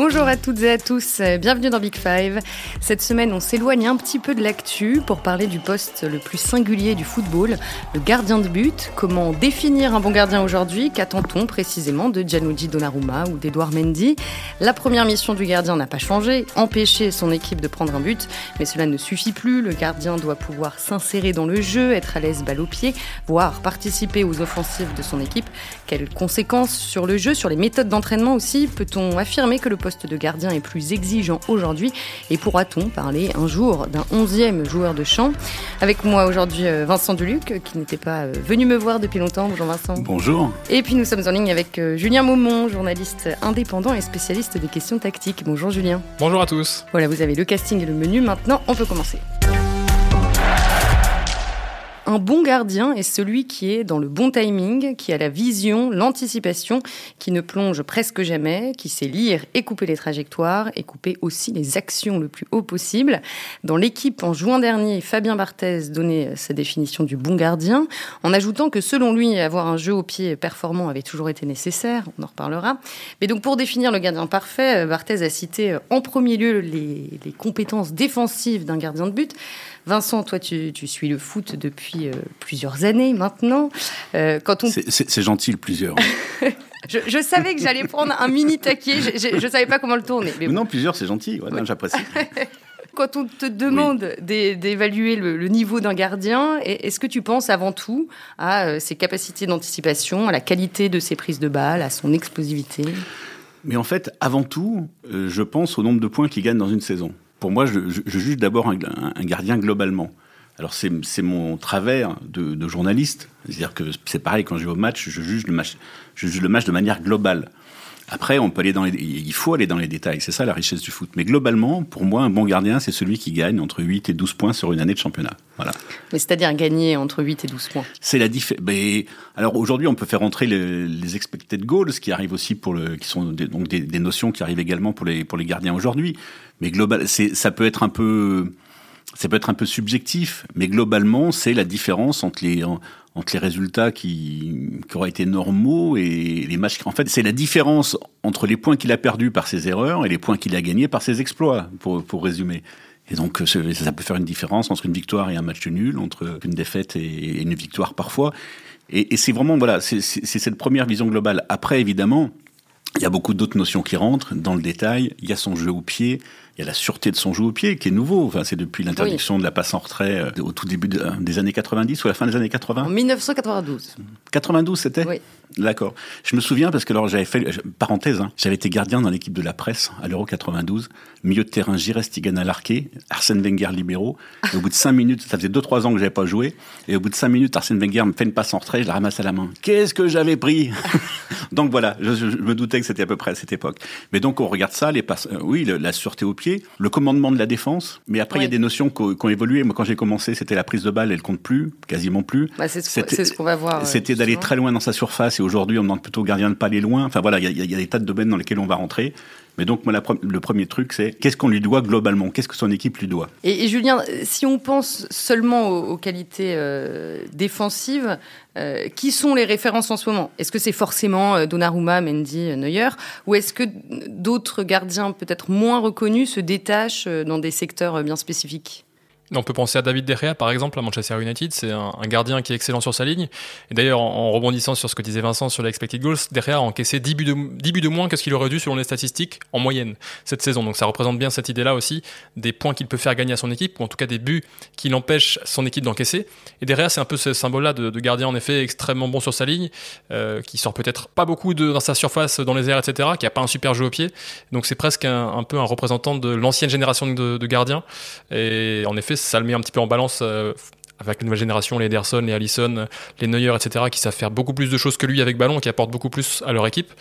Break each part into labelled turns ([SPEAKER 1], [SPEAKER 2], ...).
[SPEAKER 1] Bonjour à toutes et à tous, bienvenue dans Big Five. Cette semaine, on s'éloigne un petit peu de l'actu pour parler du poste le plus singulier du football, le gardien de but. Comment définir un bon gardien aujourd'hui Qu'attend-on précisément de Gianluigi Donnarumma ou d'Edouard Mendy? La première mission du gardien n'a pas changé, empêcher son équipe de prendre un but, mais cela ne suffit plus. Le gardien doit pouvoir s'insérer dans le jeu, être à l'aise balle au pied, voire participer aux offensives de son équipe. Quelles conséquences sur le jeu, sur les méthodes d'entraînement aussi? Peut-on affirmer que le poste de gardien est plus exigeant aujourd'hui Et pourra-t-on parler un jour d'un onzième joueur de champ Avec moi aujourd'hui euh, Vincent Duluc, qui n'était pas euh, venu me voir depuis longtemps. Bonjour Vincent.
[SPEAKER 2] Bonjour.
[SPEAKER 1] Et puis nous sommes en ligne avec euh, Julien Maumont, journaliste indépendant et spécialiste des questions tactiques. Bonjour Julien.
[SPEAKER 3] Bonjour à tous.
[SPEAKER 1] Voilà, vous avez le casting et le menu. Maintenant, on peut commencer. Un bon gardien est celui qui est dans le bon timing, qui a la vision, l'anticipation, qui ne plonge presque jamais, qui sait lire et couper les trajectoires et couper aussi les actions le plus haut possible. Dans l'équipe en juin dernier, Fabien Barthez donnait sa définition du bon gardien, en ajoutant que selon lui, avoir un jeu au pied performant avait toujours été nécessaire. On en reparlera. Mais donc pour définir le gardien parfait, Barthez a cité en premier lieu les, les compétences défensives d'un gardien de but. Vincent, toi, tu, suis le foot depuis euh, plusieurs années maintenant.
[SPEAKER 2] Euh, quand on... C'est gentil, plusieurs.
[SPEAKER 1] je, savais que j'allais prendre un mini taquet. Je ne savais pas comment le tourner.
[SPEAKER 2] Mais Non, plusieurs, c'est gentil. J'apprécie.
[SPEAKER 1] quand on te demande d'évaluer le, niveau d'un gardien, est-ce que tu penses avant tout à euh, ses capacités d'anticipation, à la qualité de ses prises de balles, à son explosivité?
[SPEAKER 2] Mais en fait, avant tout, je pense au nombre de points qu'il gagne dans une saison pour moi, je, juge d'abord un, gardien globalement. Alors c'est mon travers de, journaliste, c'est-à-dire que c'est pareil quand je vais au match, je juge le match, je juge le match de manière globale. Après, on peut aller dans les, il faut aller dans les détails, c'est ça la richesse du foot. Mais globalement, pour moi, un bon gardien, c'est celui qui gagne entre 8 et 12 points sur une année de championnat. Voilà.
[SPEAKER 1] Mais c'est-à-dire gagner entre 8 et 12 points
[SPEAKER 2] C'est la différence. Alors aujourd'hui, on peut faire entrer les, expected goals, qui arrivent aussi pour le, qui sont des, donc des, des, notions qui arrivent également pour les, pour les gardiens aujourd'hui. Mais global, ça peut être un peu ça peut être un peu subjectif, mais globalement, c'est la différence entre les, entre les résultats qui, qui auraient été normaux et les matchs. En fait, c'est la différence entre les points qu'il a perdus par ses erreurs et les points qu'il a gagnés par ses exploits, pour, pour résumer. Et donc, ça peut faire une différence entre une victoire et un match nul, entre une défaite et une victoire parfois. Et, et c'est vraiment, voilà, c'est cette première vision globale. Après, évidemment, il y a beaucoup d'autres notions qui rentrent dans le détail. Il y a son jeu au pied, il y a la sûreté de son jeu au pied qui est nouveau. Enfin, c'est depuis l'interdiction de la passe en retrait euh, au tout début des années 90 ou à la fin des années 80. En
[SPEAKER 1] 1992.
[SPEAKER 2] 92, c'était
[SPEAKER 1] Oui.
[SPEAKER 2] D'accord. Je me souviens parce que alors j'avais fait parenthèse, hein, j'avais été gardien dans l'équipe de la presse à l'Euro 92, milieu de terrain Girest Tigana Larquet, Arsène Wenger libéraux. Et au bout de cinq minutes, ça faisait deux trois ans que j'avais pas joué, et au bout de cinq minutes, Arsène Wenger me fait une passe en retrait, je la ramasse à la main. Qu'est-ce que j'avais pris? Donc voilà, je, me doutais que c'était à peu près à cette époque. Mais donc on regarde ça, les passes, euh, oui, la sûreté au pied, le commandement de la défense. Mais après il y a des notions qui ont évolué. Moi quand j'ai commencé, c'était la prise de balle, elle compte plus, quasiment plus.
[SPEAKER 1] Bah, c'est ce qu'on va voir.
[SPEAKER 2] C'était d'aller très loin dans sa surface, et aujourd'hui on demande plutôt au gardien de pas aller loin. Enfin voilà, il y, a des tas de domaines dans lesquels on va rentrer. Mais donc, le premier truc, c'est qu'est-ce qu'on lui doit globalement? Qu'est-ce que son équipe lui doit?
[SPEAKER 1] Et, Julien, si on pense seulement aux, qualités euh, défensives, euh, qui sont les références en ce moment? Est-ce que c'est forcément euh, Donnarumma, Mendy, Neuer? Ou est-ce que d'autres gardiens peut-être moins reconnus se détachent dans des secteurs bien spécifiques?
[SPEAKER 3] On peut penser à David De Gea, par exemple, à Manchester United. C'est un, gardien qui est excellent sur sa ligne. Et d'ailleurs, en, rebondissant sur ce que disait Vincent sur l'expected goals, De Gea a encaissé 10 buts de, 10 buts de moins que ce qu'il aurait dû selon les statistiques en moyenne cette saison. Donc ça représente bien cette idée-là aussi, des points qu'il peut faire gagner à son équipe, ou en tout cas des buts qui l'empêchent son équipe d'encaisser. Et De Gea, c'est un peu ce symbole-là de, gardien, en effet, extrêmement bon sur sa ligne, euh, qui sort peut-être pas beaucoup de, dans sa surface, dans les airs, etc., qui a pas un super jeu au pied. Donc c'est presque un, peu un représentant de l'ancienne génération de, de gardiens. Et en effet, ça le met un petit peu en balance euh, avec la nouvelle génération, les Ederson, les Allison, les Neuer, etc., qui savent faire beaucoup plus de choses que lui avec ballon, qui apportent beaucoup plus à leur équipe.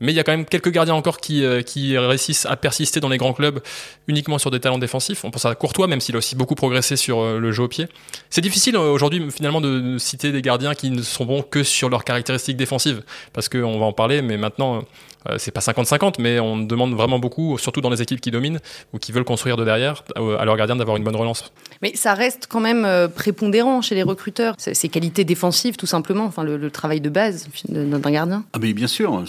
[SPEAKER 3] Mais il y a quand même quelques gardiens encore qui, euh, qui réussissent à persister dans les grands clubs uniquement sur des talents défensifs. On pense à Courtois, même s'il a aussi beaucoup progressé sur euh, le jeu au pied. C'est difficile aujourd'hui finalement de citer des gardiens qui ne sont bons que sur leurs caractéristiques défensives, parce qu'on va en parler, mais maintenant euh, c'est pas 50-50, mais on demande vraiment beaucoup, surtout dans les équipes qui dominent ou qui veulent construire de derrière, à leurs gardiens d'avoir une bonne relance.
[SPEAKER 1] Mais ça reste quand même prépondérant prépondérant chez les recruteurs, ces qualités défensives tout simplement, enfin le, travail de base d'un gardien.
[SPEAKER 2] Ah mais bien sûr,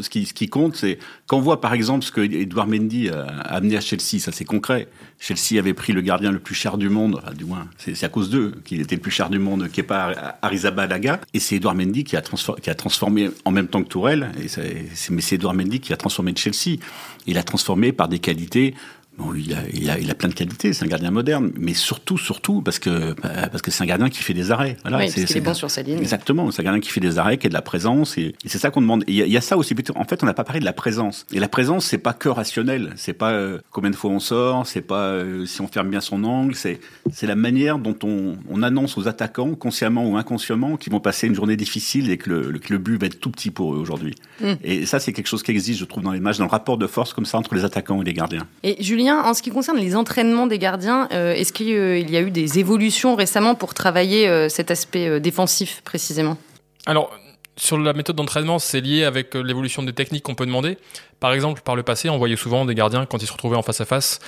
[SPEAKER 2] ce, qui, compte, c'est quand on voit par exemple ce que Edouard Mendy a amené à Chelsea, ça c'est concret. Chelsea avait pris le gardien le plus cher du monde, enfin, du moins c'est à cause d'eux qu'il était le plus cher du monde, qui est pas Arizabalaga, et c'est Edouard Mendy qui a, transformé, en même temps que Tourelle, mais c'est Edouard Mendy qui a transformé Chelsea. Il a transformé par des qualités Bon, il a, il, a, il a plein de qualités, c'est un gardien moderne, mais surtout, surtout parce que bah, parce que c'est un gardien qui fait des arrêts.
[SPEAKER 1] Voilà, oui, c'est bon sur sa ligne.
[SPEAKER 2] Exactement, c'est un gardien qui fait des arrêts, qui a de la présence, et, c'est ça qu'on demande. il y, a ça aussi. En fait, on n'a pas parlé de la présence. Et la présence, c'est pas que rationnel. C'est pas euh, combien de fois on sort, c'est pas euh, si on ferme bien son angle. C'est c'est la manière dont on, on, annonce aux attaquants, consciemment ou inconsciemment, qu'ils vont passer une journée difficile et que le, que le but va être tout petit pour eux aujourd'hui. Mm. Et ça, c'est quelque chose qui existe, je trouve, dans les matchs, dans le rapport de force comme ça entre les attaquants et les gardiens.
[SPEAKER 1] Et Julien, en ce qui concerne les entraînements des gardiens, euh, est-ce qu'il y a eu des évolutions récemment pour travailler euh, cet aspect euh, défensif précisément?
[SPEAKER 3] Alors, sur la méthode d'entraînement, c'est lié avec l'évolution des techniques qu'on peut demander. Par exemple, par le passé, on voyait souvent des gardiens, quand ils se retrouvaient en face à face,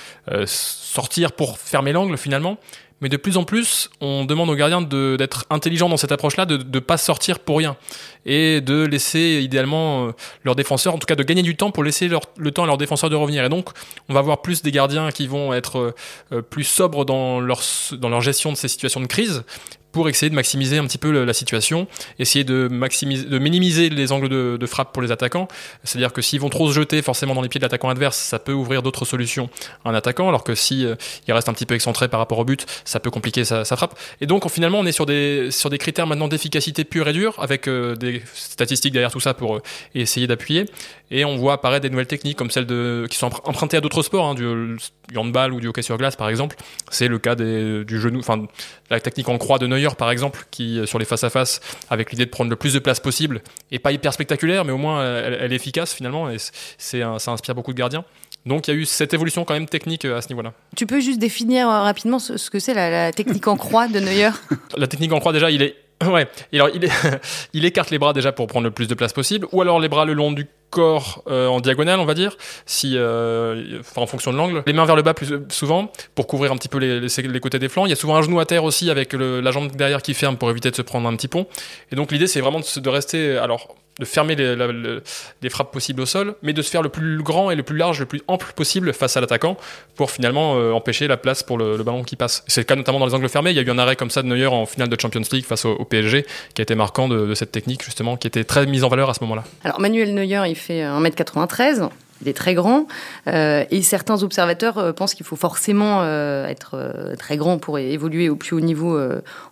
[SPEAKER 3] sortir pour fermer l'angle finalement. Mais de plus en plus, on demande aux gardiens d'être intelligents dans cette approche-là, de ne pas sortir pour rien. Et de laisser idéalement euh, leurs défenseurs, en tout cas de gagner du temps pour laisser le temps à leurs défenseurs de revenir. Et donc, on va voir plus des gardiens qui vont être euh, euh, plus sobres dans leur, dans leur gestion de ces situations de crise, pour essayer de maximiser un petit peu la situation, essayer de, maximiser, de minimiser les angles de, frappe pour les attaquants. C'est-à-dire que s'ils vont trop se jeter forcément dans les pieds de l'attaquant adverse, ça peut ouvrir d'autres solutions à un attaquant, alors que si euh, reste un petit peu excentré par rapport au but, ça peut compliquer sa, frappe. Et donc finalement, on est sur des, sur des critères maintenant d'efficacité pure et dure, avec euh, des statistiques derrière tout ça pour euh, essayer d'appuyer. Et on voit apparaître des nouvelles techniques comme celles qui sont empruntées à d'autres sports, hein, du, handball ou du hockey sur glace par exemple. C'est le cas du genou, enfin la technique en croix de Neuer par exemple, qui sur les face à face, avec l'idée de prendre le plus de place possible, et pas hyper spectaculaire, mais au moins elle, est efficace finalement, et c'est ça inspire beaucoup de gardiens. Donc il y a eu cette évolution quand même technique euh, à ce niveau-là.
[SPEAKER 1] Tu peux juste définir euh, rapidement ce, que c'est la, la technique en croix de Neuer
[SPEAKER 3] La technique en croix déjà, il est Ouais, alors il, est, il écarte les bras déjà pour prendre le plus de place possible, ou alors les bras le long du corps euh, en diagonale, on va dire, si, euh, en fonction de l'angle. Les mains vers le bas plus souvent pour couvrir un petit peu les, côtés des flancs. Il y a souvent un genou à terre aussi avec la jambe derrière qui ferme pour éviter de se prendre un petit pont. Et donc l'idée c'est vraiment de, rester alors de fermer les, frappes possibles au sol, mais de se faire le plus grand et le plus large, le plus ample possible face à l'attaquant pour finalement euh, empêcher la place pour le, ballon qui passe. C'est le cas notamment dans les angles fermés. Il y a eu un arrêt comme ça de Neuer en finale de Champions League face au, PSG qui a été marquant de, de, cette technique justement, qui était très mise en valeur à ce moment-là.
[SPEAKER 1] Alors Manuel Neuer, il fait 1m93 il est très grand. Euh, et certains observateurs euh, pensent qu'il faut forcément euh, être très grand pour évoluer au plus haut niveau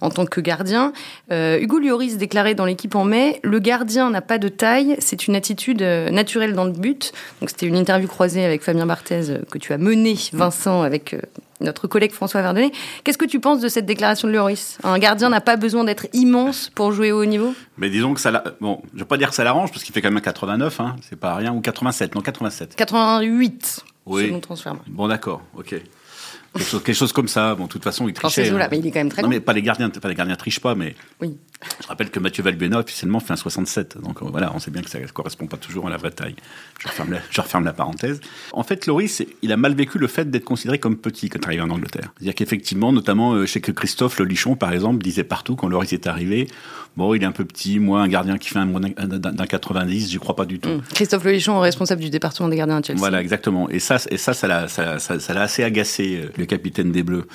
[SPEAKER 1] en tant que gardien. Hugo Lloris déclarait dans l'équipe en mai Le gardien n'a pas de taille, c'est une attitude naturelle dans le but. Donc, c'était une interview croisée avec Fabien Barthez que tu as menée, Vincent, avec notre collègue François Verdonnet. Qu'est-ce que tu penses de cette déclaration de Lloris Un gardien n'a pas besoin d'être immense pour jouer au haut niveau?
[SPEAKER 2] Mais disons que ça, bon, je vais pas dire que ça l'arrange parce qu'il fait quand même 89, hein, c'est pas rien, ou 87, non 87.
[SPEAKER 1] 88.
[SPEAKER 2] Oui. Selon Bon d'accord, ok. Quelque chose, comme ça. Bon, de toute façon, il trichait.
[SPEAKER 1] Hein. mais il est quand même très non,
[SPEAKER 2] mais pas les gardiens, pas les gardiens trichent pas, mais. Oui. Je rappelle que Mathieu Valbuena officiellement fait un 67. Donc euh, voilà, on sait bien que ça ne correspond pas toujours à la vraie taille. Je referme la, je referme la parenthèse. En fait, Loris, il a mal vécu le fait d'être considéré comme petit quand il arrive en Angleterre. C'est-à-dire qu'effectivement, notamment, euh, je sais que Christophe Lolichon, par exemple, disait partout quand Loris est arrivé, bon, il est un peu petit, moi, un gardien qui fait un d'un 90, j'y crois pas du tout. Mmh.
[SPEAKER 1] Christophe Lolichon, responsable du département des gardiens à Chelsea.
[SPEAKER 2] Voilà, exactement. Et ça, et ça, ça l'a, ça, ça, l'a assez agacé, euh, le capitaine des Bleus.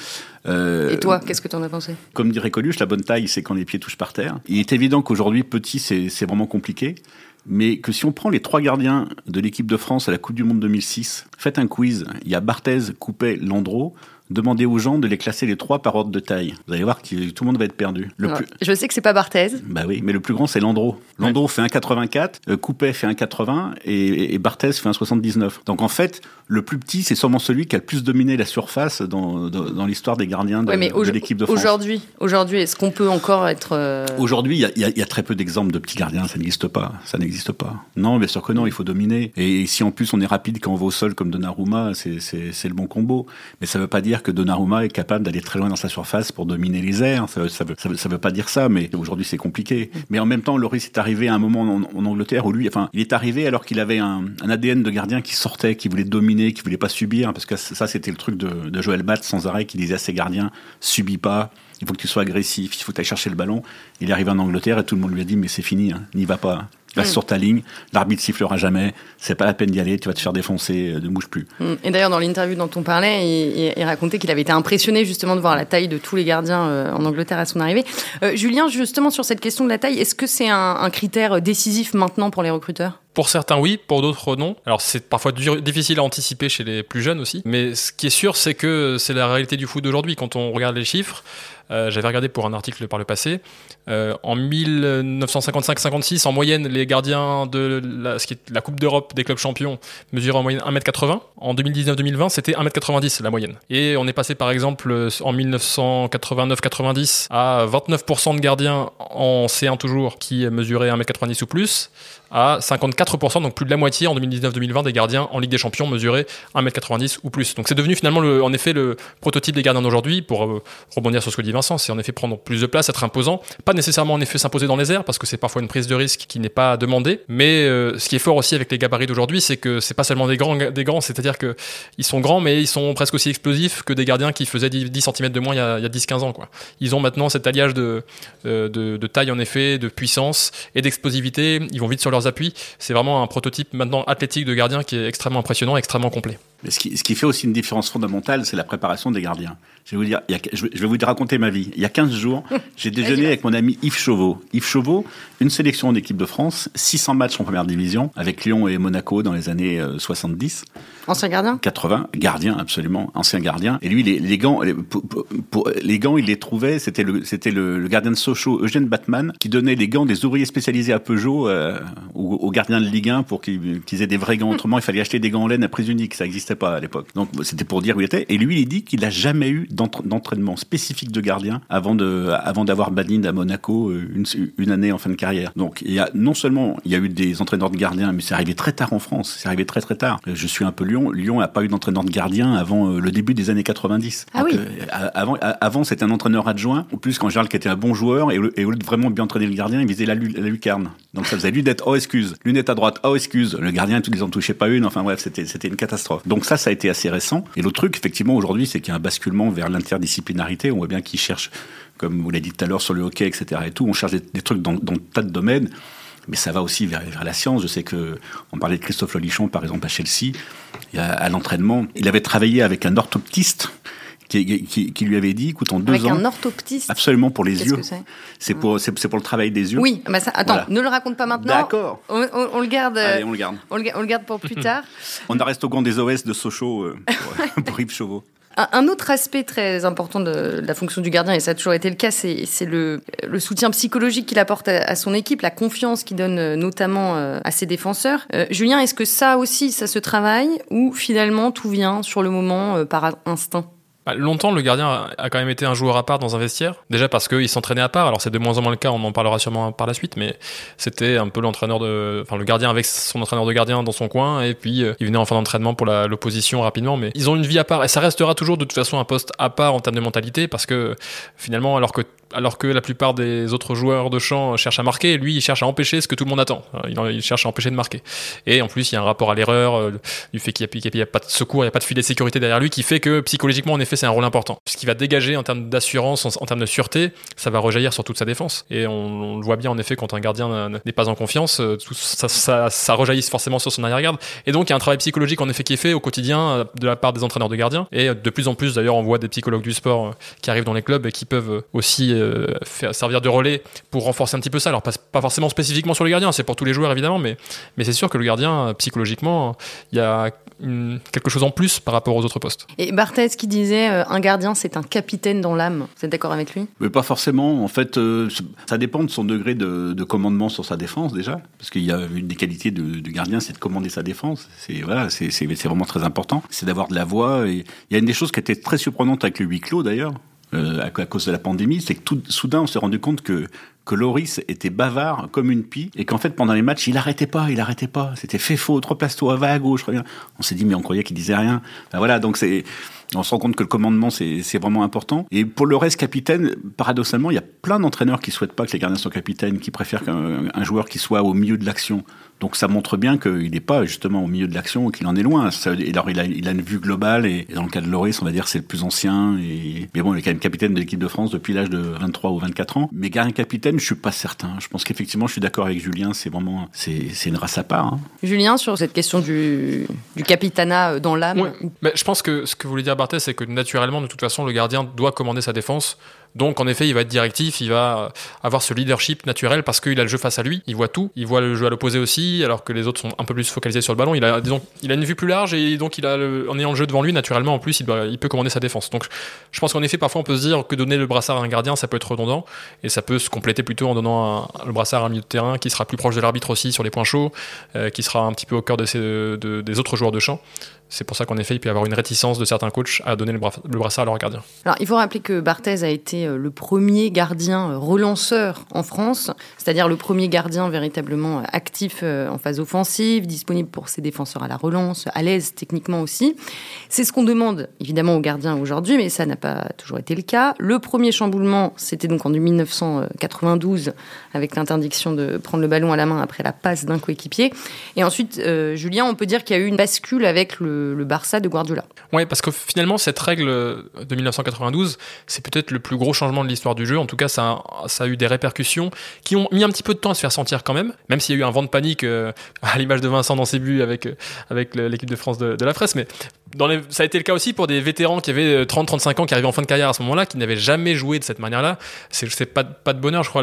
[SPEAKER 1] Euh, et toi, qu'est-ce que tu en as pensé?
[SPEAKER 2] Comme dirait Coluche, la bonne taille, c'est quand les pieds touchent par terre. Il est évident qu'aujourd'hui, petit, c'est vraiment compliqué. Mais que si on prend les trois gardiens de l'équipe de France à la Coupe du Monde 2006, faites un quiz. Il y a Barthez, Coupet, Landreau demandez aux gens de les classer les trois par ordre de taille. Vous allez voir que tout le monde va être perdu.
[SPEAKER 1] Le plus... Je sais que c'est pas Barthez.
[SPEAKER 2] Bah oui, mais le plus grand c'est Landreau. Landreau fait un 84, euh, Coupet fait un 80 et, et Barthez fait un 79. Donc en fait, le plus petit c'est sûrement celui qui a le plus dominé la surface dans, dans, l'histoire des gardiens de, de l'équipe de France.
[SPEAKER 1] Aujourd'hui, aujourd'hui, est-ce qu'on peut encore être euh,
[SPEAKER 2] Aujourd'hui, il y, y a, très peu d'exemples de petits gardiens. Ça n'existe pas. Ça n'existe pas. Non, bien sûr que non. Il faut dominer. Et, si en plus on est rapide quand on va au sol comme Donnarumma, c'est le bon combo. Mais ça veut pas dire que Donnarumma est capable d'aller très loin dans sa surface pour dominer les airs. Ça, ça, veut, pas dire ça, mais aujourd'hui c'est compliqué. Mais en même temps, Loris est arrivé à un moment en, Angleterre où lui, enfin, il est arrivé alors qu'il avait un, ADN de gardien qui sortait, qui voulait dominer, qui voulait pas subir, parce que ça c'était le truc de, Joël Bat sans arrêt qui disait à ses gardiens subis pas, il faut que tu sois agressif, il faut que tu ailles chercher le ballon. Il est arrivé en Angleterre et tout le monde lui a dit mais c'est fini, hein, n'y va pas. Reste mm. sur ta ligne, l'arbitre sifflera jamais, c'est pas la peine d'y aller, tu vas te faire défoncer, euh, ne bouge plus.
[SPEAKER 1] Mm. Et d'ailleurs, dans l'interview dont on parlait, il, racontait qu'il avait été impressionné justement de voir la taille de tous les gardiens euh, en Angleterre à son arrivée. Euh, Julien, justement sur cette question de la taille, est-ce que c'est un, un critère décisif maintenant pour les recruteurs?
[SPEAKER 3] Pour certains, oui, pour d'autres, non. Alors, c'est parfois difficile à anticiper chez les plus jeunes aussi. Mais ce qui est sûr, c'est que c'est la réalité du foot d'aujourd'hui. Quand on regarde les chiffres, euh, j'avais regardé pour un article par le passé. Euh, en 1955-56, en moyenne, les gardiens de la, la Coupe d'Europe des clubs champions mesuraient en moyenne 1m80. En 2019-2020, c'était 1m90 la moyenne. Et on est passé par exemple en 1989-90 à 29% de gardiens en C1 toujours qui mesuraient 1m90 ou plus à 54%, donc plus de la moitié en 2019-2020 des gardiens en Ligue des Champions mesuraient 1m90 ou plus. Donc c'est devenu finalement le, en effet le prototype des gardiens d'aujourd'hui, pour euh, rebondir sur ce que dit Vincent, c'est en effet prendre plus de place, être imposant, pas nécessairement en effet s'imposer dans les airs, parce que c'est parfois une prise de risque qui n'est pas demandée, mais euh, ce qui est fort aussi avec les gabarits d'aujourd'hui, c'est que c'est pas seulement des grands, des grands c'est-à-dire que ils sont grands, mais ils sont presque aussi explosifs que des gardiens qui faisaient 10, cm de moins il y a, a 10-15 ans. Quoi. Ils ont maintenant cet alliage euh, de, de taille en effet, de puissance et d'explosivité, ils vont vite sur leurs appuis. C'est vraiment un prototype maintenant athlétique de gardien qui est extrêmement impressionnant, extrêmement complet.
[SPEAKER 2] Mais ce qui, ce qui fait aussi une différence fondamentale, c'est la préparation des gardiens. Je vais vous dire, il y a, je vais vous raconter ma vie. Il y a 15 jours, j'ai déjeuné avec mon ami Yves Chauveau. Yves Chauveau, une sélection en équipe de France, 600 matchs en première division, avec Lyon et Monaco dans les années 70.
[SPEAKER 1] Ancien gardien
[SPEAKER 2] 80, gardien, absolument, ancien gardien. Et lui, les, gants, les, gants, il les trouvait, c'était le, gardien de Sochaux, Eugène Batman, qui donnait les gants des ouvriers spécialisés à Peugeot euh, aux, gardiens de Ligue 1 pour qu'ils aient des vrais gants. Autrement, il fallait acheter des gants en laine à prise unique, ça existait pas à l'époque. Donc c'était pour dire où il était. Et lui, il dit qu'il n'a jamais eu d'entraînement spécifique de gardien avant d'avoir Badin à Monaco euh, une, une, année en fin de carrière. Donc il y a non seulement il y a eu des entraîneurs de gardiens, mais c'est arrivé très tard en France. C'est arrivé très très tard. Je suis un peu Lyon. Lyon n'a pas eu d'entraîneur de gardien avant euh, le début des années 90.
[SPEAKER 1] Ah oui.
[SPEAKER 2] Euh, avant, avant c'était un entraîneur adjoint. En plus, qu'en général, qui était un bon joueur et, et au lieu de vraiment bien entraîner le gardien, il visait la, la lucarne. Donc ça faisait lui d'être oh excuse, lunette à droite, oh excuse. Le gardien, tous les en touchait pas une. Enfin bref, c'était c'était une catastrophe. Donc ça, ça a été assez récent. Et l'autre truc, effectivement, aujourd'hui, c'est qu'il y a un basculement vers l'interdisciplinarité. On voit bien qu'ils cherchent, comme vous l'avez dit tout à l'heure, sur le hockey, etc. Et tout, on cherche des, trucs dans, dans tas de domaines mais ça va aussi vers, vers, la science. Je sais que on parlait de Christophe Lolichon, par exemple, à Chelsea, à l'entraînement. Il avait travaillé avec un orthoptiste qui, qui, qui, lui avait dit, écoute, en deux
[SPEAKER 1] Avec
[SPEAKER 2] ans.
[SPEAKER 1] un orthoptiste.
[SPEAKER 2] Absolument pour les yeux. C'est pour, c'est pour le travail des yeux.
[SPEAKER 1] Oui, bah ça, attends, ne le raconte pas maintenant.
[SPEAKER 2] D'accord.
[SPEAKER 1] On, on, le garde.
[SPEAKER 2] Allez, on le garde.
[SPEAKER 1] On le, on le garde pour plus tard.
[SPEAKER 2] on en reste au gant des OS de Sochaux euh, pour, pour Yves Chauveau.
[SPEAKER 1] Un autre aspect très important de la fonction du gardien, et ça a toujours été le cas, c'est le, soutien psychologique qu'il apporte à, son équipe, la confiance qu'il donne euh, notamment euh, à ses défenseurs. Euh, Julien, est-ce que ça aussi, ça se travaille, ou finalement tout vient sur le moment par instinct?
[SPEAKER 3] Bah, longtemps, le gardien a quand même été un joueur à part dans un vestiaire. Déjà parce qu'il s'entraînait à part. Alors c'est de moins en moins le cas, on en parlera sûrement par la suite, mais c'était un peu l'entraîneur de, enfin le gardien avec son entraîneur de gardien dans son coin, et puis euh, il venait en fin d'entraînement pour l'opposition rapidement. Mais ils ont une vie à part, et ça restera toujours de toute façon un poste à part en termes de mentalité, parce que finalement, alors que alors que la plupart des autres joueurs de champ cherchent à marquer, lui il cherche à empêcher ce que tout le monde attend. Euh, il, cherche à empêcher de marquer. Et en plus, il y a un rapport à l'erreur, euh, du fait qu'il n'y a, pas de secours, il n'y a pas de filet de sécurité derrière lui, qui fait que psychologiquement, en effet, c'est un rôle important. Ce qui va dégager en termes d'assurance, en, termes de sûreté, ça va rejaillir sur toute sa défense. Et on, le voit bien, en effet, quand un gardien n'est pas en confiance, euh, tout ça, ça, ça, rejaillit forcément sur son arrière-garde. Et donc, il y a un travail psychologique, en effet, qui est fait au quotidien de la part des entraîneurs de gardiens. Et de plus en plus, d'ailleurs, on voit des psychologues du sport qui arrivent dans les clubs et qui peuvent aussi faire servir de relais pour renforcer un petit peu ça. Alors, pas, pas forcément spécifiquement sur les gardiens, c'est pour tous les joueurs évidemment, mais, mais c'est sûr que le gardien, euh, psychologiquement, il y a quelque chose en plus par rapport aux autres postes.
[SPEAKER 1] Et Barthez qui disait euh, un gardien, c'est un capitaine dans l'âme. Vous êtes d'accord avec lui?
[SPEAKER 2] Mais Pas forcément. En fait, euh, ça dépend de son degré de, commandement sur sa défense déjà, parce qu'il y a une des qualités de, gardien, c'est de commander sa défense. C'est voilà, c'est vraiment très important. C'est d'avoir de la voix. Et il y a une des choses qui était très surprenante avec le huis clos d'ailleurs. Euh, à, cause de la pandémie, c'est que tout soudain on s'est rendu compte que que Loris était bavard comme une pie et qu'en fait pendant les matchs il arrêtait pas, il arrêtait pas. C'était fait faux, trop place-toi, va à gauche, reviens. On s'est dit mais on croyait qu'il disait rien. Ben voilà, donc c'est on se rend compte que le commandement, c'est vraiment important. Et pour le reste, capitaine, paradoxalement, il y a plein d'entraîneurs qui souhaitent pas que les gardiens soient capitaines, qui préfèrent qu'un joueur qui soit au milieu de l'action. Donc ça montre bien qu'il n'est pas justement au milieu de l'action qu'il en est loin. alors il a, a une vue globale et, dans le cas de Loris, on va dire c'est le plus ancien. Et, mais bon, il est quand même capitaine de l'équipe de France depuis l'âge de 23 ou 24 ans. Mais gardien capitaine, je suis pas certain. Je pense qu'effectivement, je suis d'accord avec Julien. C'est vraiment c'est une race à part. Hein.
[SPEAKER 1] Julien, sur cette question du, du capitanat dans l'âme.
[SPEAKER 3] Mais je pense que ce que voulait dire Barthès, c'est que naturellement, de toute façon, le gardien doit commander sa défense. Donc en effet, il va être directif, il va avoir ce leadership naturel parce qu'il a le jeu face à lui, il voit tout, il voit le jeu à l'opposé aussi, alors que les autres sont un peu plus focalisés sur le ballon. Il a, il a une vue plus large et donc il a en ayant le jeu devant lui, naturellement, en plus, il, peut commander sa défense. Donc je pense qu'en effet, parfois on peut se dire que donner le brassard à un gardien, ça peut être redondant et ça peut se compléter plutôt en donnant le brassard à un milieu de terrain qui sera plus proche de l'arbitre aussi sur les points chauds, euh, qui sera un petit peu au cœur de, des autres joueurs de champ. C'est pour ça qu'en effet, il peut y avoir une réticence de certains coachs à donner le, brassard à leur gardien.
[SPEAKER 1] Alors, il faut rappeler que Barthez a été euh, le premier gardien euh, relanceur en France, c'est-à-dire le premier gardien véritablement euh, actif en phase offensive, disponible pour ses défenseurs à la relance, à l'aise techniquement aussi. C'est ce qu'on demande évidemment aux gardiens aujourd'hui, mais ça n'a pas toujours été le cas. Le premier chamboulement, c'était donc en 1992, avec l'interdiction de prendre le ballon à la main après la passe d'un coéquipier. Et ensuite, Julien, on peut dire qu'il y a eu une bascule avec le le, Barça de Guardiola.
[SPEAKER 3] Oui, parce que finalement, cette règle de 1992, c'est peut-être le plus gros changement de l'histoire du jeu. En tout cas, ça a, eu des répercussions qui ont mis un petit peu de temps à se faire sentir quand même, même s'il y a eu un vent de panique euh, à l'image de Vincent dans ses buts avec, euh, avec l'équipe de France de, de, la presse. Mais ça a été le cas aussi pour des vétérans qui avaient 30-35 euh, ans, qui arrivaient en fin de carrière à ce moment-là, qui n'avaient jamais joué de cette manière-là. C'est pas, pas de bonheur, je crois,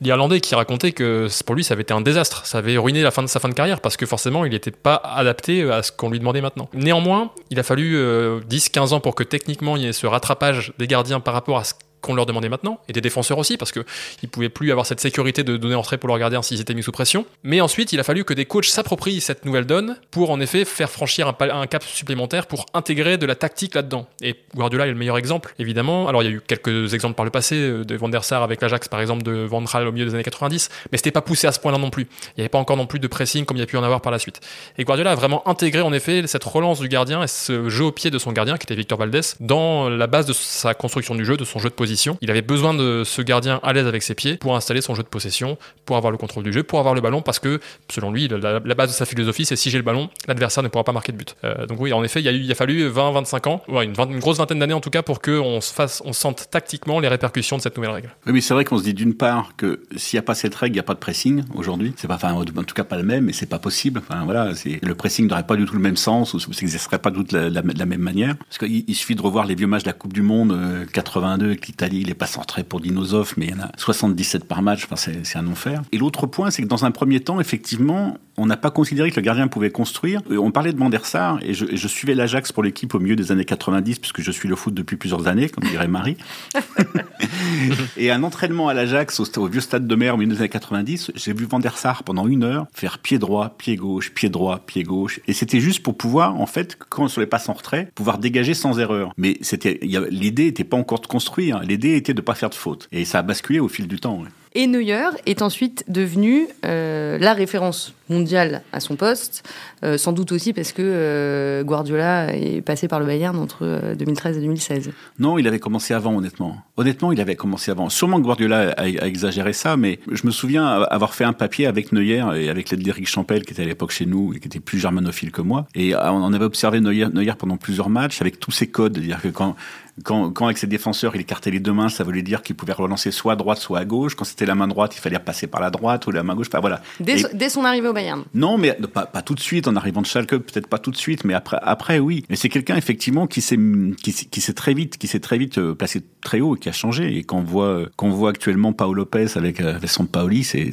[SPEAKER 3] l'Irlandais qui racontait que pour lui, ça avait été un désastre. Ça avait ruiné la fin de sa fin de carrière parce que forcément, il n'était pas adapté à ce qu'on lui demandait maintenant. Néanmoins, il a fallu 10-15 euh, ans pour que techniquement il y ait ce rattrapage des gardiens par rapport à ce qu'on leur demandait maintenant, et des défenseurs aussi, parce qu'ils ne pouvaient plus avoir cette sécurité de donner entrée pour leurs gardiens s'ils étaient mis sous pression. Mais ensuite, il a fallu que des coachs s'approprient cette nouvelle donne pour en effet faire franchir un, cap supplémentaire pour intégrer de la tactique là-dedans. Et Guardiola est le meilleur exemple, évidemment. Alors il y a eu quelques exemples par le passé, euh, de Van der Sar avec l'Ajax par exemple, de Van Gaal au milieu des années 90, mais c'était pas poussé à ce point-là non plus. Il n'y avait pas encore non plus de pressing comme il y a pu en avoir par la suite. Et Guardiola a vraiment intégré en effet cette relance du gardien et ce jeu au pied de son gardien qui était Victor Valdés dans la base de sa construction du jeu, de son jeu de position. Il avait besoin de ce gardien à l'aise avec ses pieds pour installer son jeu de possession, pour avoir le contrôle du jeu, pour avoir le ballon, parce que selon lui, la, base de sa philosophie, c'est si j'ai le ballon, l'adversaire ne pourra pas marquer de but. Euh, donc oui, en effet, il, y a eu, fallu 20-25 ans, une, grosse vingtaine d'années en tout cas, pour qu'on on sente tactiquement les répercussions de cette nouvelle règle.
[SPEAKER 2] Oui, mais c'est vrai qu'on se dit d'une part que s'il n'y a pas cette règle, il n'y a pas de pressing aujourd'hui. En tout cas pas le même, et c'est pas possible. Le pressing n'aurait pas du tout le même sens ou s'exercerait pas de la, la, même manière. Parce qu'il suffit de revoir les vieux matchs de la Coupe du Monde 82 euh, il est pas centré pour Dino mais il y en a 77 par match, enfin, c'est un enfer. Et l'autre point, c'est que dans un premier temps, effectivement, on n'a pas considéré que le gardien pouvait construire. Euh, on parlait de Van der Sar, et je, je suivais l'Ajax pour l'équipe au milieu des années 90, puisque je suis le foot depuis plusieurs années, comme dirait Marie. et un entraînement à l'Ajax, au, vieux stade de mer au milieu des années 90, j'ai vu Van der Sar pendant une heure faire pied droit, pied gauche, pied droit, pied gauche. Et c'était juste pour pouvoir, en fait, quand sur les passes en retrait, pouvoir dégager sans erreur. Mais c'était, l'idée n'était pas encore de construire, l'idée était de pas faire de faute. Et ça a basculé au fil du temps.
[SPEAKER 1] Et Neuer est ensuite devenu euh, la référence mondiale à son poste, euh, sans doute aussi parce que euh, Guardiola est passé par le Bayern entre 2013 et 2016.
[SPEAKER 2] Non, il avait commencé avant, honnêtement. Honnêtement, il avait commencé avant. Sûrement que Guardiola a, exagéré ça, mais je me souviens avoir fait un papier avec Neuer et avec l'aide d'Éric Champel, qui était à l'époque chez nous et qui était plus germanophile que moi. Et on avait observé Neuer, Neuer pendant plusieurs matchs avec tous ses codes. C'est-à-dire que quand quand, quand, avec ses défenseurs, il écartait les deux mains, ça voulait dire qu'il pouvait relancer soit à droite, soit à gauche. Quand c'était la main droite, il fallait passer par la droite ou la main gauche. Enfin, voilà.
[SPEAKER 1] Dès, son arrivée au Bayern
[SPEAKER 2] Non, mais pas, pas, tout de suite. En arrivant de Schalke, peut-être pas tout de suite, mais après, après oui. Mais c'est quelqu'un, effectivement, qui s'est qui, qui s'est très vite, qui s'est très vite euh, placé très haut et qui a changé. Et quand on voit, quand on voit actuellement Paolo Lopez avec, euh, avec son Paoli, c'est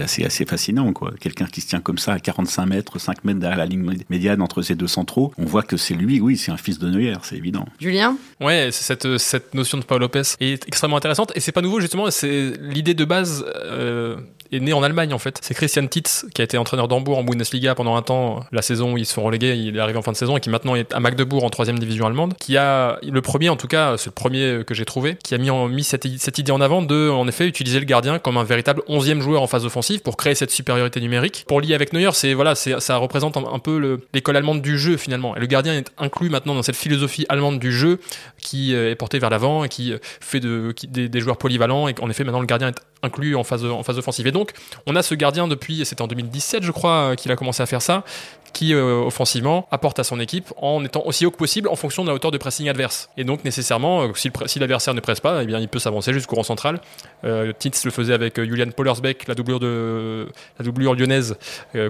[SPEAKER 2] assez, assez fascinant, quoi. Quelqu'un qui se tient comme ça à 45 mètres, 5 mètres derrière la ligne médiane entre ces deux centraux. On voit que c'est lui, oui, c'est un fils de Neuer, c'est évident.
[SPEAKER 1] Julien?
[SPEAKER 3] Ouais, cette notion de Paul Lopez est extrêmement intéressante. Et c'est pas nouveau justement, c'est l'idée de base euh, est né en Allemagne en fait. C'est Christian Titz qui a été entraîneur d'Hambourg en Bundesliga pendant un temps, la saison où ils se sont relégués, il est arrivé en fin de saison et qui maintenant est à Magdebourg en troisième division allemande, qui a le premier en tout cas, c'est le premier que j'ai trouvé, qui a mis, en, mis cette, cette, idée en avant de en effet utiliser le gardien comme un véritable onzième joueur en phase offensive pour créer cette supériorité numérique. Pour lier avec Neuer, c'est voilà, c'est ça représente un, peu l'école allemande du jeu finalement. Et le gardien est inclus maintenant dans cette philosophie allemande du jeu qui euh, est portée vers l'avant et qui euh, fait de, des, joueurs polyvalents. Et en effet, maintenant le gardien est inclus en phase, en phase offensive. Et donc, on a ce gardien depuis, c'était en 2017, je crois, euh, qu'il a commencé à faire ça, qui euh, offensivement apporte à son équipe en étant aussi haut que possible en fonction de la hauteur de pressing adverse. Et donc nécessairement, euh, si, l'adversaire ne presse pas, eh bien, il peut s'avancer jusqu'au rang central. Euh, Titz le faisait avec Julian Pollersbeck, la doublure, de, la doublure lyonnaise,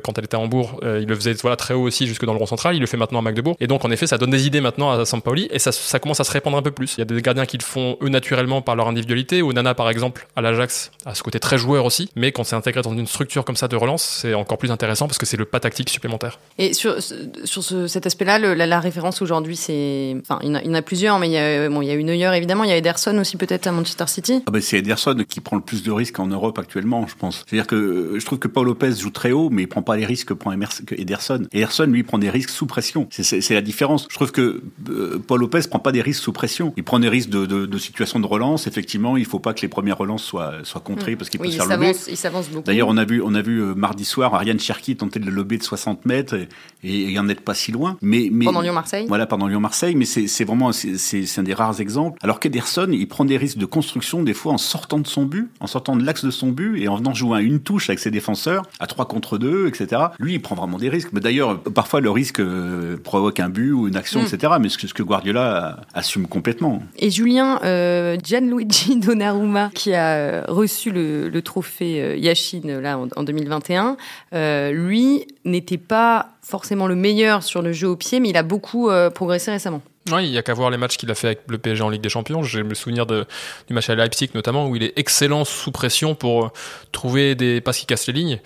[SPEAKER 3] quand elle était à Hambourg. il le faisait voilà, très haut aussi jusque dans le rang central. Il le fait maintenant à Magdebourg. Et donc en effet, ça donne des idées maintenant à Sampaoli et ça, ça commence à se répandre un peu plus. Il y a des gardiens qui le font eux naturellement par leur individualité. Ou Nana par exemple à l'Ajax a ce côté très joueur aussi. Mais quand c'est intégré dans une structure comme ça de relance, c'est encore plus intéressant parce que c'est le pas tactique supplémentaire.
[SPEAKER 1] Et sur sur ce, cet aspect-là, la, la, référence aujourd'hui, c'est. Enfin, il y, en a, plusieurs, mais il y a, bon, il y a eu Neuer évidemment, il y a Ederson aussi peut-être à Manchester City.
[SPEAKER 2] Ah ben, c'est Ederson qui prend le plus de risques en Europe actuellement, je pense. C'est-à-dire que je trouve que Paul Lopez joue très haut, mais il prend pas les risques que prend Ederson. Ederson, lui, prend des risques sous pression. C'est la différence. Je trouve que euh, Paul Lopez prend pas des risques sous pression. Il prend des risques de, de, de situation de relance. Effectivement, il faut pas que les premières relances soient, soient contrées mmh. parce qu'il peut
[SPEAKER 1] oui,
[SPEAKER 2] se faire
[SPEAKER 1] lever. Il s'avance beaucoup.
[SPEAKER 2] D'ailleurs, on a vu, on a vu euh, mardi soir Ariane Cherki tenter de le lever de 60 mètres et, en est pas si loin. Mais, mais
[SPEAKER 1] pendant Lyon-Marseille.
[SPEAKER 2] Voilà, pendant Lyon-Marseille. Mais c'est vraiment c'est un des rares exemples. Alors qu'Ederson, il prend des risques de construction des fois en sortant de son but, en sortant de l'axe de son but et en venant jouer à une touche avec ses défenseurs, à 3 contre 2, etc. Lui, il prend vraiment des risques. Mais d'ailleurs, parfois le risque euh, provoque un but ou une action, mm. etc. Mais ce que, ce que Guardiola assume complètement.
[SPEAKER 1] Et Julien, euh, Gianluigi Donnarumma, qui a euh, reçu le, le trophée Yashin là en, en 2021, euh, lui n'était pas forcément le meilleur sur le jeu au pied, mais il a beaucoup euh, progressé récemment.
[SPEAKER 3] Oui, il y a qu'à voir les matchs qu'il a fait avec le PSG en Ligue des Champions. J'ai me souvenir du match à Leipzig notamment, où il est excellent sous pression pour euh, trouver des passes qui cassent les lignes.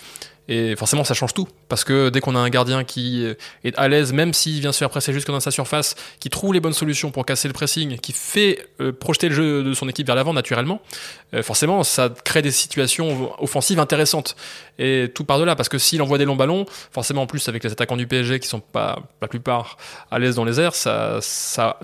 [SPEAKER 3] Et forcément, ça change tout. Parce que dès qu'on a un gardien qui est à l'aise, même s'il vient se faire presser jusque dans sa surface, qui trouve les bonnes solutions pour casser le pressing, qui fait euh, projeter le jeu de son équipe vers l'avant naturellement, euh, forcément, ça crée des situations offensives intéressantes. Et tout par-delà, parce que s'il envoie des longs ballons, forcément, en plus, avec les attaquants du PSG qui sont pas, la plupart, à l'aise dans les airs, ça,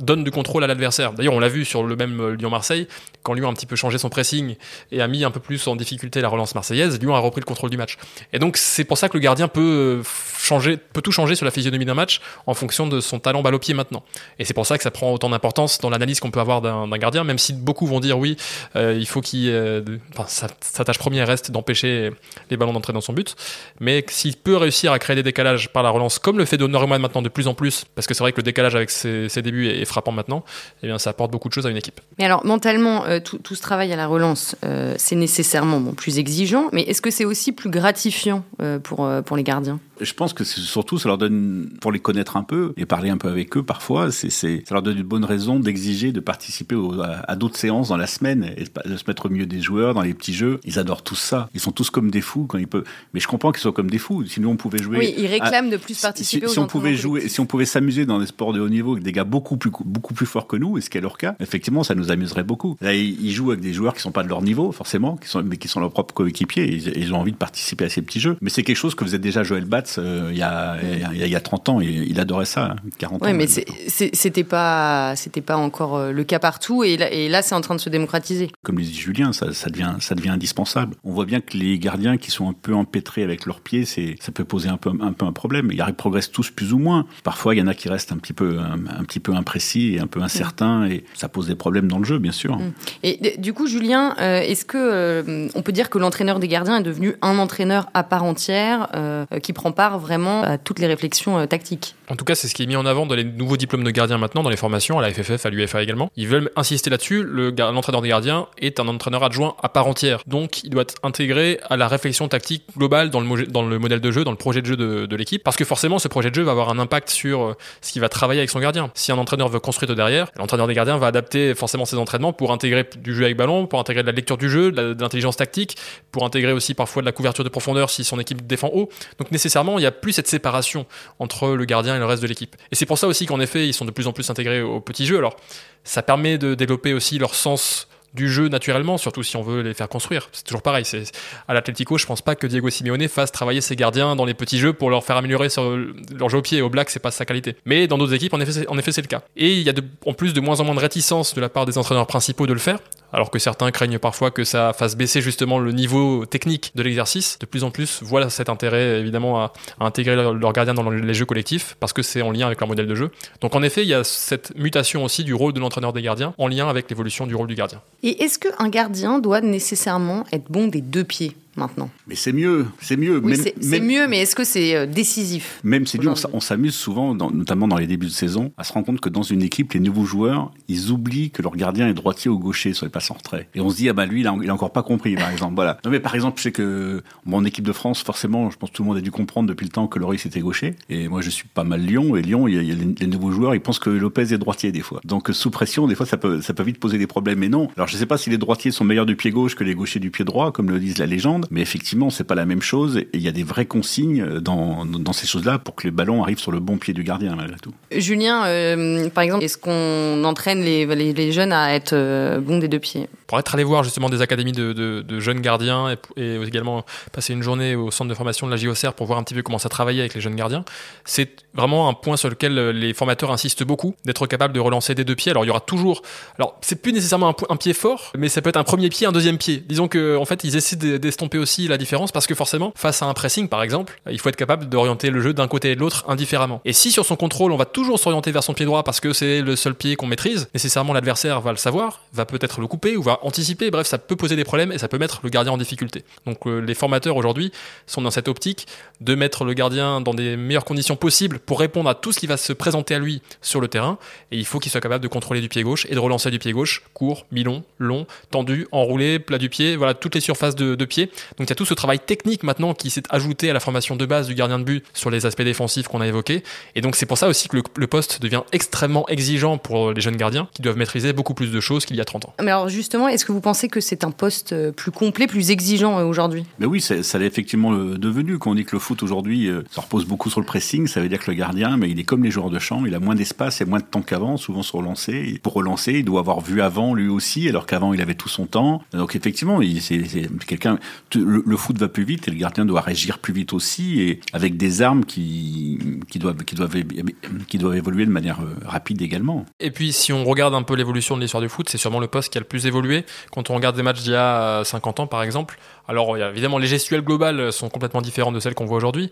[SPEAKER 3] donne du contrôle à l'adversaire. D'ailleurs, on l'a vu sur le même euh, Lyon-Marseille, quand Lyon a un petit peu changé son pressing et a mis un peu plus en difficulté la relance marseillaise, Lyon a repris le contrôle du match. Et donc, c'est pour ça que le gardien peut changer, peut tout changer sur la physionomie d'un match en fonction de son talent balle au pied maintenant. Et c'est pour ça que ça prend autant d'importance dans l'analyse qu'on peut avoir d'un gardien, même si beaucoup vont dire oui, euh, il faut qu'il euh, enfin, sa, tâche première reste d'empêcher les ballons d'entrer dans son but. Mais s'il peut réussir à créer des décalages par la relance, comme le fait Donnarumma maintenant de plus en plus, parce que c'est vrai que le décalage avec ses, ses, débuts est frappant maintenant, eh bien ça apporte beaucoup de choses à une équipe.
[SPEAKER 1] Mais alors mentalement, euh, tout, tout, ce travail à la relance, euh, c'est nécessairement bon, plus exigeant, mais est-ce que c'est aussi plus gratifiant euh, pour, euh, pour les gardiens?
[SPEAKER 2] Je pense que surtout ça leur donne, pour les connaître un peu et parler un peu avec eux parfois, c'est ça leur donne une bonne raison d'exiger de participer au, à, à d'autres séances dans la semaine et de se mettre au milieu des joueurs dans les petits jeux. Ils adorent tout ça. Ils sont tous comme des fous quand ils Mais je comprends qu'ils soient comme des fous. Sinon, on pouvait jouer.
[SPEAKER 1] Oui, ils réclament à... de plus participer.
[SPEAKER 2] Si, si on pouvait jouer, si on pouvait s'amuser dans des sports de haut niveau avec des gars beaucoup plus beaucoup plus forts que nous, et ce qui est leur cas, effectivement, ça nous amuserait beaucoup. Là, ils jouent avec des joueurs qui sont pas de leur niveau forcément, qui sont mais qui sont leurs propres coéquipiers. Ils, ils, ont envie de participer à ces petits jeux. Mais c'est quelque chose que faisait déjà Joël Batz euh, il, y a, il, y a, il y a 30 ans. Il adorait ça, 40
[SPEAKER 1] ouais,
[SPEAKER 2] ans.
[SPEAKER 1] mais c'était pas c'était pas encore euh, le cas partout. Et là, et là c'est en train de se démocratiser.
[SPEAKER 2] Comme le dit Julien, ça, ça devient ça devient indispensable. On voit bien que les gardiens qui sont un peu empêtrés avec leurs pieds, c'est ça peut poser un peu un peu un problème. Ils progressent tous plus ou moins. Parfois, il y en a qui restent un petit peu un, un petit peu imprécis et un peu incertains mmh. et ça pose des problèmes dans le jeu, bien sûr. Mmh.
[SPEAKER 1] Et du coup, Julien, euh, est-ce que euh, on peut dire que l'entraîneur des gardiens est devenu un entraîneur à part entière euh, qui prend part vraiment à toutes les réflexions euh, tactiques?
[SPEAKER 3] En tout cas, c'est ce qui est mis en avant dans les nouveaux diplômes de gardiens maintenant, dans les formations, à la FFF, à l'UFA également. Ils veulent insister là-dessus. L'entraîneur des gardiens est un entraîneur adjoint à part entière. Donc, il doit être intégré à la réflexion tactique globale dans le, modèle de jeu, dans le projet de jeu de, l'équipe. Parce que forcément, ce projet de jeu va avoir un impact sur ce qu'il va travailler avec son gardien. Si un entraîneur veut construire de derrière, l'entraîneur des gardiens va adapter forcément ses entraînements pour intégrer du jeu avec ballon, pour intégrer de la lecture du jeu, de l'intelligence tactique, pour intégrer aussi parfois de la couverture de profondeur si son équipe défend haut. Donc nécessairement, il n'y a plus cette séparation entre le gardien le reste de l'équipe. Et c'est pour ça aussi qu'en effet, ils sont de plus en plus intégrés au petit jeu. Alors, ça permet de développer aussi leur sens du jeu naturellement, surtout si on veut les faire construire. C'est toujours pareil. C'est à l'Atlético, je pense pas que Diego Simeone fasse travailler ses gardiens dans les petits jeux pour leur faire améliorer leur jeu au pied. Au Black, c'est pas sa qualité. Mais dans d'autres équipes, en effet, c'est le cas. Et il y a de, en plus de moins en moins de réticence de la part des entraîneurs principaux de le faire alors que certains craignent parfois que ça fasse baisser justement le niveau technique de l'exercice. De plus en plus, voilà cet intérêt évidemment à, intégrer leurs leur gardiens dans les jeux collectifs parce que c'est en lien avec leur modèle de jeu. Donc en effet, il y a cette mutation aussi du rôle de l'entraîneur des gardiens en lien avec l'évolution du rôle du gardien.
[SPEAKER 1] Et est-ce qu'un gardien doit nécessairement être bon des deux pieds? Maintenant.
[SPEAKER 2] Mais c'est mieux, c'est mieux.
[SPEAKER 1] c'est mieux, mais est-ce que c'est euh, décisif
[SPEAKER 2] Même c'est dur, on s'amuse souvent, notamment dans les débuts de saison, à se rendre compte que dans une équipe, les nouveaux joueurs, ils oublient que leur gardien est droitier ou gaucher sur les passes en retrait. Et on se dit, ah bah lui, il a, il a encore pas compris, par exemple. Voilà. Non mais par exemple, je sais que mon équipe de France, forcément, je pense que tout le monde a dû comprendre depuis le temps que Loris était gaucher. Et moi, je suis pas mal Lyon, et Lyon, il y a, les, nouveaux joueurs, ils pensent que Lopez est droitier des fois. Donc sous pression, des fois, ça peut, ça peut vite poser des problèmes. Mais non. Alors je sais pas si les droitiers sont meilleurs du pied gauche que les gauchers du pied droit, comme le disent la légende, mais effectivement, c'est pas la même chose. Et il y a des vraies consignes dans, dans ces choses-là pour que les ballons arrivent sur le bon pied du gardien, malgré tout.
[SPEAKER 1] Julien, euh, par exemple, est-ce qu'on entraîne les, les, jeunes à être euh, bons des deux pieds?
[SPEAKER 3] Pour être allé voir justement des académies de, jeunes gardiens et, également passer une journée au centre de formation de la JOCR pour voir un petit peu comment ça travaillait avec les jeunes gardiens, c'est vraiment un point sur lequel les formateurs insistent beaucoup, d'être capable de relancer des deux pieds. Alors il y aura toujours, alors c'est plus nécessairement un, un, pied fort, mais ça peut être un premier pied, un deuxième pied. Disons que en fait ils essaient d'estomper aussi la différence parce que forcément, face à un pressing par exemple, il faut être capable d'orienter le jeu d'un côté et de l'autre indifféremment. Et si sur son contrôle, on va toujours s'orienter vers son pied droit parce que c'est le seul pied qu'on maîtrise, nécessairement l'adversaire va le savoir, va peut-être le couper ou va anticiper, bref, ça peut poser des problèmes et ça peut mettre le gardien en difficulté. Donc euh, les formateurs aujourd'hui sont dans cette optique de mettre le gardien dans des meilleures conditions possibles pour répondre à tout ce qui va se présenter à lui sur le terrain et il faut qu'il soit capable de contrôler du pied gauche et de relancer du pied gauche, court, mi-long, long, tendu, enroulé, plat du pied, voilà toutes les surfaces de, pied. Donc il y a tout ce travail technique maintenant qui s'est ajouté à la formation de base du gardien de but sur les aspects défensifs qu'on a évoqués. Et donc c'est pour ça aussi que le, poste devient extrêmement exigeant pour les jeunes gardiens qui doivent maîtriser beaucoup plus de choses qu'il y a 30 ans.
[SPEAKER 1] Mais alors justement, est-ce que vous pensez que c'est un poste euh, plus complet, plus exigeant euh, aujourd'hui?
[SPEAKER 2] Mais oui, ça l'est effectivement devenu. Quand on dit que le foot aujourd'hui, euh, ça repose beaucoup sur le pressing, ça veut dire que le gardien, mais il est comme les joueurs de champ, il a moins d'espace et moins de temps qu'avant, souvent sur relancer. pour relancer, il doit avoir vu avant lui aussi, alors qu'avant il avait tout son temps. Donc effectivement, c'est quelqu'un. le foot va plus vite et le gardien doit réagir plus vite aussi et avec des armes qui, qui, doivent, qui, doivent, qui doivent évoluer de manière euh, rapide également.
[SPEAKER 3] Et puis si on regarde un peu l'évolution de l'histoire du foot, c'est sûrement le poste qui a le plus évolué. Quand on regarde des matchs d'il y a 50 ans par exemple, alors évidemment les gestuelles globales sont complètement différentes de celles qu'on voit aujourd'hui,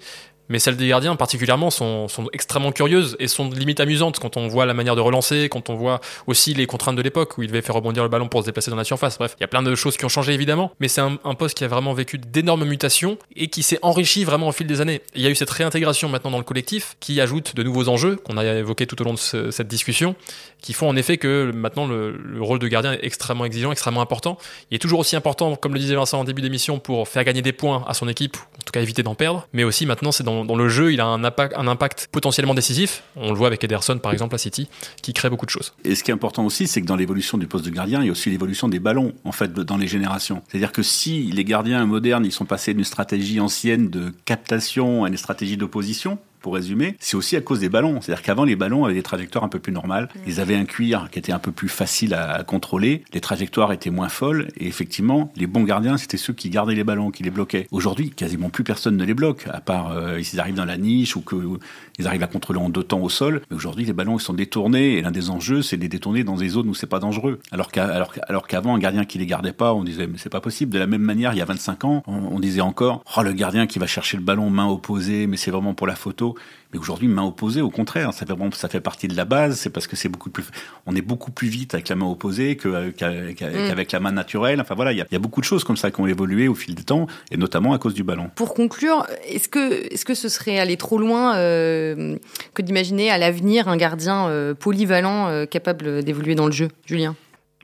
[SPEAKER 3] mais celles des gardiens particulièrement sont, sont, extrêmement curieuses et sont limite amusantes quand on voit la manière de relancer, quand on voit aussi les contraintes de l'époque où il devait faire rebondir le ballon pour se déplacer dans la surface. Bref, il y a plein de choses qui ont changé évidemment, mais c'est un, un, poste qui a vraiment vécu d'énormes mutations et qui s'est enrichi vraiment au fil des années. Il y a eu cette réintégration maintenant dans le collectif qui ajoute de nouveaux enjeux qu'on a évoqués tout au long de cette discussion, qui font en effet que maintenant le, le, rôle de gardien est extrêmement exigeant, extrêmement important. Il est toujours aussi important, comme le disait Vincent en début d'émission, pour faire gagner des points à son équipe, en tout cas éviter d'en perdre, mais aussi maintenant c'est dans le jeu, il a un impact, un impact potentiellement décisif. On le voit avec Ederson, par exemple, à City, qui crée beaucoup de choses.
[SPEAKER 2] Et ce qui est important aussi, c'est que dans l'évolution du poste de gardien, il y a aussi l'évolution des ballons, en fait, dans les générations. C'est-à-dire que si les gardiens modernes, ils sont passés d'une stratégie ancienne de captation à une stratégie d'opposition, pour résumer, c'est aussi à cause des ballons. C'est-à-dire qu'avant, les ballons avaient des trajectoires un peu plus normales. Mm. Ils avaient un cuir qui était un peu plus facile à, contrôler. Les trajectoires étaient moins folles. Et effectivement, les bons gardiens, c'était ceux qui gardaient les ballons, qui les bloquaient. Aujourd'hui, quasiment plus personne ne les bloque, à part euh, s'ils arrivent dans la niche ou qu'ils arrivent à contrôler en deux temps au sol. Mais aujourd'hui, les ballons, ils sont détournés. Et l'un des enjeux, c'est de les détourner dans des zones où c'est pas dangereux. Alors qu'avant, un gardien qui les gardait pas, on disait, mais c'est pas possible. De la même manière, il y a 25 ans, on, on disait encore, oh, le gardien qui va chercher le ballon main opposée, mais c'est vraiment pour la photo. Mais aujourd'hui, main opposée, au contraire, ça fait vraiment, ça fait partie de la base. C'est parce que c'est beaucoup plus, on est beaucoup plus vite avec la main opposée mm. qu'avec la main naturelle. Enfin voilà, il y, y a, beaucoup de choses comme ça qui ont évolué au fil du temps, et notamment à cause du ballon.
[SPEAKER 1] Pour conclure, est-ce que, est-ce que ce serait aller trop loin euh, que d'imaginer à l'avenir un gardien euh, polyvalent euh, capable d'évoluer dans le jeu, Julien?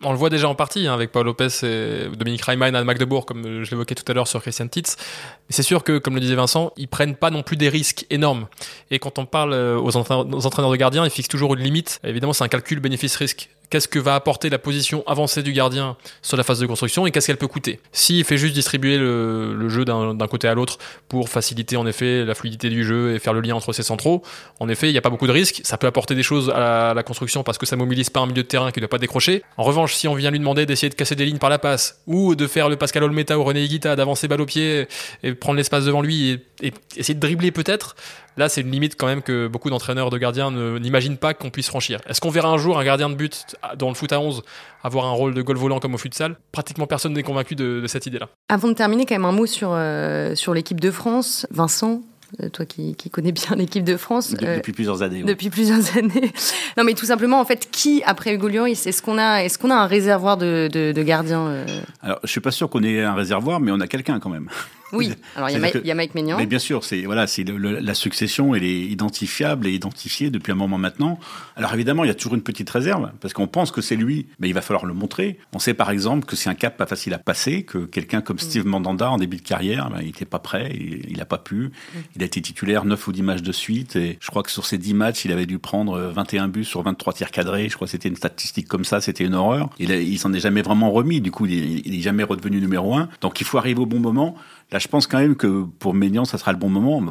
[SPEAKER 3] On le voit déjà en partie hein, avec Paul Lopez et Dominique Reimann à Magdebourg, comme je l'évoquais tout à l'heure sur Christian Titz. C'est sûr que, comme le disait Vincent, ils prennent pas non plus des risques énormes. Et quand on parle euh, aux entraîneurs, de gardiens, ils fixent toujours une limite. Évidemment, c'est un calcul bénéfice-risque. Qu'est-ce que va apporter la position avancée du gardien sur la phase de construction et qu'est-ce qu'elle peut coûter. S'il fait juste distribuer le, jeu d'un côté à l'autre pour faciliter en effet la fluidité du jeu et faire le lien entre ses centraux, en effet, il n'y a pas beaucoup de risques. Ça peut apporter des choses à la, construction parce que ça mobilise pas un milieu de terrain qui ne doit pas décrocher. En revanche, si on vient lui demander d'essayer de casser des lignes par la passe ou de faire le Pascal Olmeta ou René Higuita, d'avancer balle au pied et prendre l'espace devant lui et, et essayer de dribbler peut-être, Là, c'est une limite quand même que beaucoup d'entraîneurs de gardiens n'imaginent pas qu'on puisse franchir. Est-ce qu'on verra un jour un gardien de but dans le foot à 11 avoir un rôle de goal volant comme au futsal? Pratiquement personne n'est convaincu de, cette idée-là.
[SPEAKER 1] Avant de terminer, quand même un mot sur, euh, sur l'équipe de France. Vincent, euh, toi qui, connais bien l'équipe de France.
[SPEAKER 2] Euh, depuis plusieurs années.
[SPEAKER 1] Depuis plusieurs années. non, mais tout simplement, en fait, qui après Hugo Lloris Est-ce qu'on a, est-ce qu'on a un réservoir de, de, gardiens
[SPEAKER 2] Alors, je suis pas sûr qu'on ait un réservoir, mais on a quelqu'un quand même.
[SPEAKER 1] Oui, alors il y, a Mike Maignan.
[SPEAKER 2] Mais bien sûr, c'est voilà, c'est la succession, elle est identifiable et identifiée depuis un moment maintenant. Alors évidemment, il y a toujours une petite réserve parce qu'on pense que c'est lui, mais il va falloir le montrer. On sait par exemple que c'est un cap pas facile à passer, que quelqu'un comme mm. Steve Mandanda en début de carrière, ben, il n'était pas prêt, il n'a pas pu. Mm. Il a été titulaire 9 ou 10 matchs de suite et je crois que sur ces 10 matchs, il avait dû prendre 21 buts sur 23 tirs cadrés. Je crois que c'était une statistique comme ça, c'était une horreur. Il, il s'en est jamais vraiment remis. Du coup, il, n'est jamais redevenu numéro 1. Donc il faut arriver au bon moment. Là, je pense quand même que pour Ménian, ça sera le bon moment.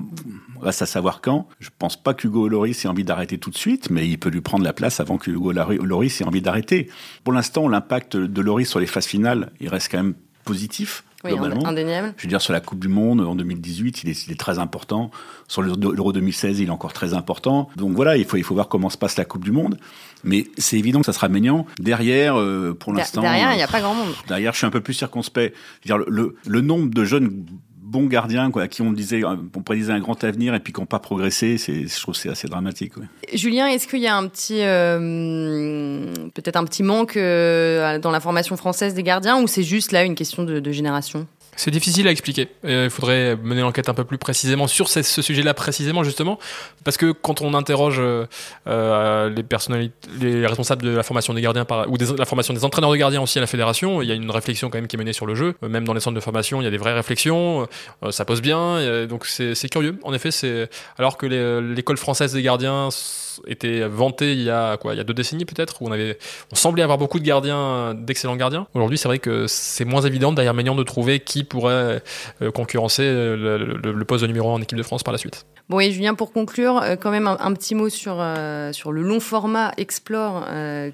[SPEAKER 2] On va savoir quand. Je pense pas qu'Hugo Loris ait envie d'arrêter tout de suite, mais il peut lui prendre la place avant que Hugo Loris ait envie d'arrêter. Pour l'instant, l'impact de Loris sur les phases finales, il reste quand même positif.
[SPEAKER 1] Oui, indéniable.
[SPEAKER 2] Je veux dire, sur la Coupe du Monde en 2018, il est, il est très important. Sur l'Euro 2016, il est encore très important. Donc voilà, il faut, il faut voir comment se passe la Coupe du Monde. Mais c'est évident que ça sera Ménian. Derrière, euh, pour l'instant.
[SPEAKER 1] Derrière, il n'y a pas grand monde.
[SPEAKER 2] Derrière, je suis un peu plus circonspect. Je veux dire, le, le nombre de jeunes bons gardiens à qui on disait on prédisait un grand avenir et puis qui n'ont pas progressé, c'est je trouve c'est assez dramatique.
[SPEAKER 1] Julien, est-ce qu'il y a un petit euh, peut-être un petit manque euh, dans la formation française des gardiens ou c'est juste là une question de génération?
[SPEAKER 3] C'est difficile à expliquer. il faudrait mener l'enquête un peu plus précisément sur ce, sujet-là précisément justement, parce que quand on interroge euh, euh, les responsables de la formation des gardiens ou de la formation des entraîneurs de gardiens aussi à la fédération, il y a une réflexion quand même qui est menée sur le jeu. Même dans les centres de formation, il y a des vraies réflexions. Euh, ça pose bien, donc c'est curieux. En effet, alors que l'école française des gardiens était vanté il y a quoi, il y a deux décennies peut-être, où on semblait avoir beaucoup de gardiens, d'excellents gardiens. Aujourd'hui, c'est vrai que c'est moins évident derrière Maignan de trouver qui pourrait euh, concurrencer le, poste de numéro 1 en équipe de France par la suite.
[SPEAKER 1] Bon, et Julien, pour conclure, euh, quand même un, petit mot sur, euh, sur le long format Explore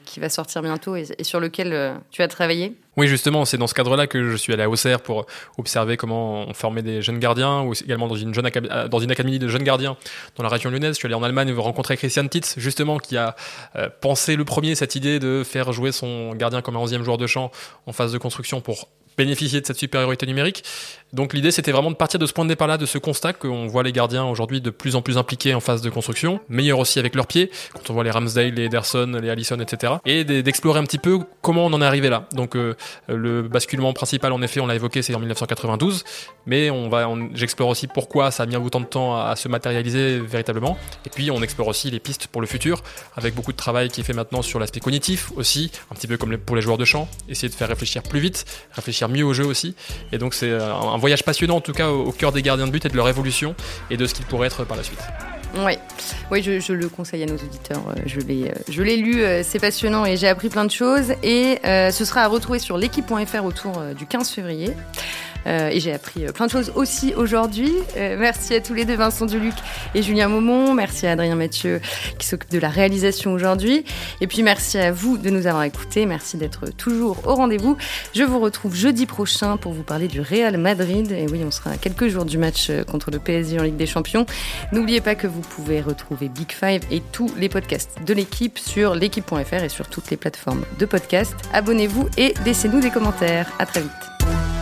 [SPEAKER 1] qui va sortir bientôt et, sur lequel tu as travaillé?
[SPEAKER 3] Oui, justement, c'est dans ce cadre-là que je suis allé à Auxerre pour observer comment on formait des jeunes gardiens, ou également dans une, jeune dans une académie de jeunes gardiens dans la région lyonnaise. Je suis allé en Allemagne rencontrer Christian Titz, justement, qui a pensé le premier cette idée de faire jouer son gardien comme un 11e joueur de champ en phase de construction pour bénéficier de cette supériorité numérique. Donc l'idée c'était vraiment de partir de ce point de départ-là, de ce constat qu'on voit les gardiens aujourd'hui de plus en plus impliqués en phase de construction, meilleurs aussi avec leurs pieds, quand on voit les Ramsdale, les Ederson, les Allison, etc. Et d'explorer un petit peu comment on en est arrivé là. Donc euh, le basculement principal en effet, on l'a évoqué, c'est en 1992, mais on va, j'explore aussi pourquoi ça a mis autant de temps à, se matérialiser véritablement. Et puis on explore aussi les pistes pour le futur, avec beaucoup de travail qui est fait maintenant sur l'aspect cognitif aussi, un petit peu comme pour les joueurs de champ, essayer de faire réfléchir plus vite, réfléchir mieux au jeu aussi. Et donc c'est euh, voyage passionnant en tout cas au, cœur des gardiens de but et de leur évolution et de ce qu'ils pourraient être par la suite.
[SPEAKER 1] Oui, oui je, le conseille à nos auditeurs. Euh, je l'ai, euh, je l'ai lu, c'est passionnant et j'ai appris plein de choses. Et ce sera à retrouver sur l'équipe.fr autour du 15 février. Euh, et j'ai appris euh, plein de choses aussi aujourd'hui. Euh, merci à tous les deux, Vincent Duluc et Julien Maumont. Merci à Adrien Mathieu qui s'occupe de la réalisation aujourd'hui. Et puis merci à vous de nous avoir écoutés. Merci d'être toujours au rendez-vous. Je vous retrouve jeudi prochain pour vous parler du Real Madrid. Et oui, on sera à quelques jours du match contre le PSG en Ligue des Champions. N'oubliez pas que vous pouvez retrouver Big Five et tous les podcasts de l'équipe sur l'équipe.fr et sur toutes les plateformes de podcast. Abonnez-vous et laissez-nous des commentaires. À très vite.